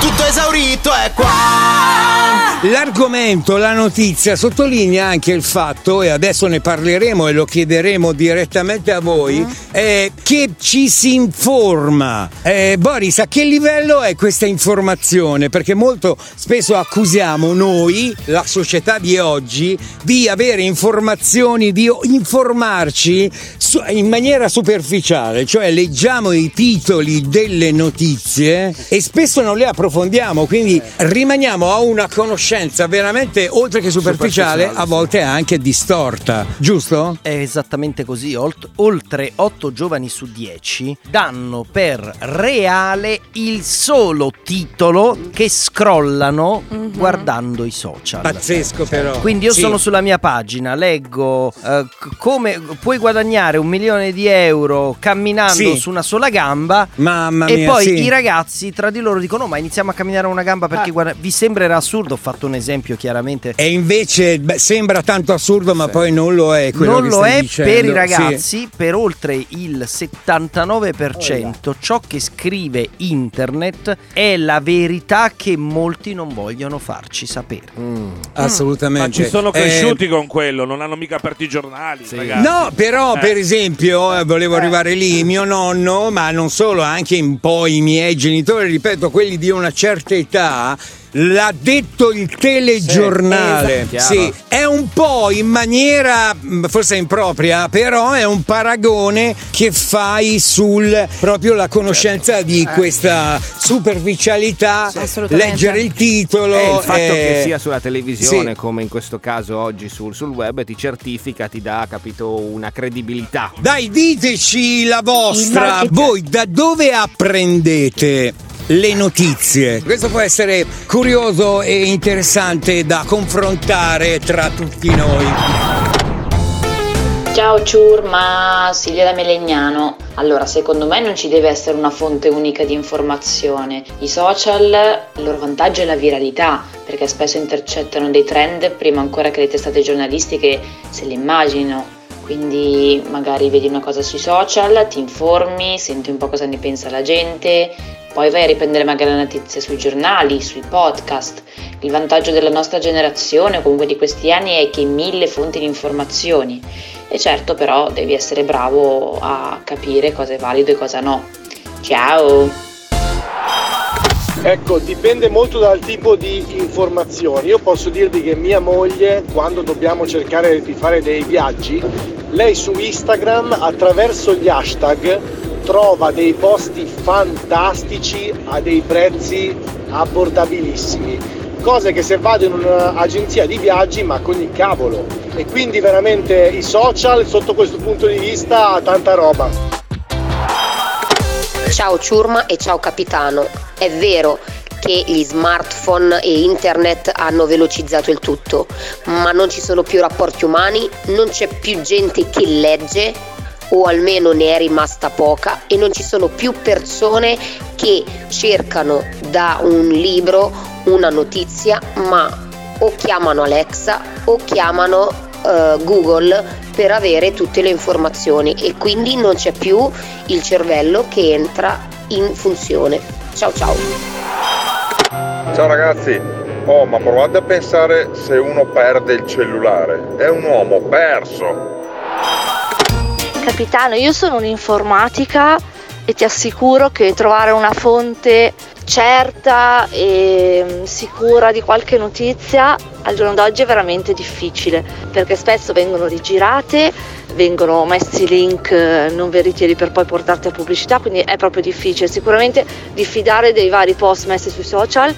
Tutto esaurito è qua. L'argomento, la notizia sottolinea anche il fatto, e adesso ne parleremo e lo chiederemo direttamente a voi, Mm. eh, che ci si informa. Eh, Boris, a che livello è questa informazione? Perché molto spesso accusiamo noi, la società di oggi, di avere informazioni, di informarci su- in maniera superficiale, cioè leggiamo i titoli delle notizie e spesso non le approfondiamo, quindi rimaniamo a una conoscenza veramente oltre che superficiale, Superficiale, a volte anche distorta, giusto? È esattamente così, Olt- oltre 8 giovani su 10 danno per reale il solo titolo che scrollano guardando i social. Pazzesco però. Quindi io Sì. sono sulla mia pagina, leggo eh, come puoi guadagnare un milione di euro camminando Sì. su una sola gamba Mamma e mia, poi sì. I ragazzi tra di loro dicono "No, ma iniziamo a camminare una gamba perché guarda, vi sembrerà assurdo, ho fatto un esempio chiaramente. E invece beh, sembra tanto assurdo, ma poi non lo è non che lo è dicendo. per i Sì. ragazzi, per oltre il 79% ciò che scrive internet è la verità che molti non vogliono farci sapere. Assolutamente. Ma ci sono Eh, cresciuti con quello, non hanno mica aperto i giornali, ragazzi. No, però Eh. per esempio, eh, volevo arrivare lì, mio nonno, ma non solo, anche un po' i miei genitori, ripeto, quelli di una certa età, l'ha detto il telegiornale. Sì, esatto. Sì, è un po' in maniera mh, forse impropria, però è un paragone che fai sul proprio la conoscenza di questa superficialità, assolutamente. leggere il titolo. E il fatto eh, che sia sulla televisione, sì. come in questo caso oggi sul, sul web, ti certifica, ti dà, capito, una credibilità. Dai, diteci la vostra. Voi da dove apprendete? Le notizie. Questo può essere curioso e interessante da confrontare tra tutti noi. Ciao ciurma, Silvia da Melegnano. Allora, secondo me non ci deve essere una fonte unica di informazione. I social, il loro vantaggio è la viralità, perché spesso intercettano dei trend prima ancora che le testate giornalistiche se le immaginino. Quindi magari vedi una cosa sui social, ti informi, senti un po' cosa ne pensa la gente, poi vai a riprendere magari la notizia sui giornali, sui podcast. Il vantaggio della nostra generazione o comunque di questi anni è che hai mille fonti di informazioni e certo però devi essere bravo a capire cosa è valido e cosa no. Ciao! Ecco, dipende molto dal tipo di informazioni. Io posso dirvi che mia moglie, quando dobbiamo cercare di fare dei viaggi, lei su Instagram attraverso gli hashtag trova dei posti fantastici a dei prezzi abbordabilissimi. Cose che se vado in un'agenzia di viaggi, ma con il cavolo. E quindi veramente i social sotto questo punto di vista ha tanta roba. Ciao ciurma e ciao capitano. È vero che gli smartphone e internet hanno velocizzato il tutto, ma non ci sono più rapporti umani, non c'è più gente che legge o almeno ne è rimasta poca e non ci sono più persone che cercano da un libro una notizia, ma o chiamano Alexa o chiamano eh, Google per avere tutte le informazioni e quindi non c'è più il cervello che entra in funzione. Ciao ciao. Ciao ragazzi, oh ma provate a pensare se uno perde il cellulare, è un uomo perso. Capitano, io sono un'informatica e ti assicuro che trovare una fonte certa e mm, sicura di qualche notizia al giorno d'oggi è veramente difficile perché spesso vengono rigirate, vengono messi link eh, non veritieri per poi portarti a pubblicità, quindi è proprio difficile. Sicuramente diffidare dei vari post messi sui social,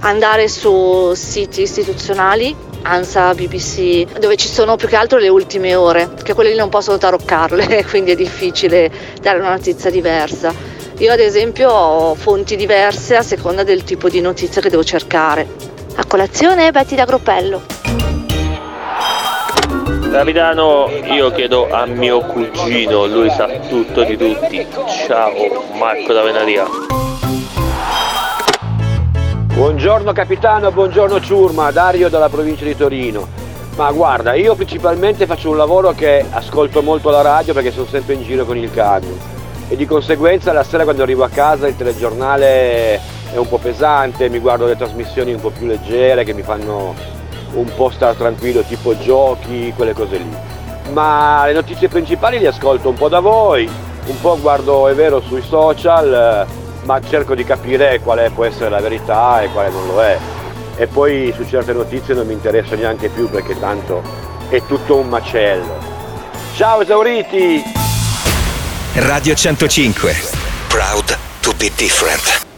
andare su siti istituzionali ANSA, BBC, dove ci sono più che altro le ultime ore, che quelle lì non possono taroccarle, quindi è difficile dare una notizia diversa. Io ad esempio ho fonti diverse a seconda del tipo di notizia che devo cercare. A colazione Betty da Groppello. Capitano, io chiedo a mio cugino, lui sa tutto di tutti. Ciao, Marco da Venaria. Buongiorno capitano, buongiorno ciurma, Dario dalla provincia di Torino. Ma guarda, io principalmente faccio un lavoro che ascolto molto la radio perché sono sempre in giro con il camion e di conseguenza la sera quando arrivo a casa il telegiornale è un po' pesante, mi guardo le trasmissioni un po' più leggere che mi fanno un po' star tranquillo, tipo giochi, quelle cose lì. Ma le notizie principali le ascolto un po' da voi, un po' guardo, è vero, sui social, eh, ma cerco di capire quale può essere la verità e quale non lo è. E poi su certe notizie non mi interessa neanche più perché tanto è tutto un macello. Ciao esauriti! Radio 105. Proud to be different.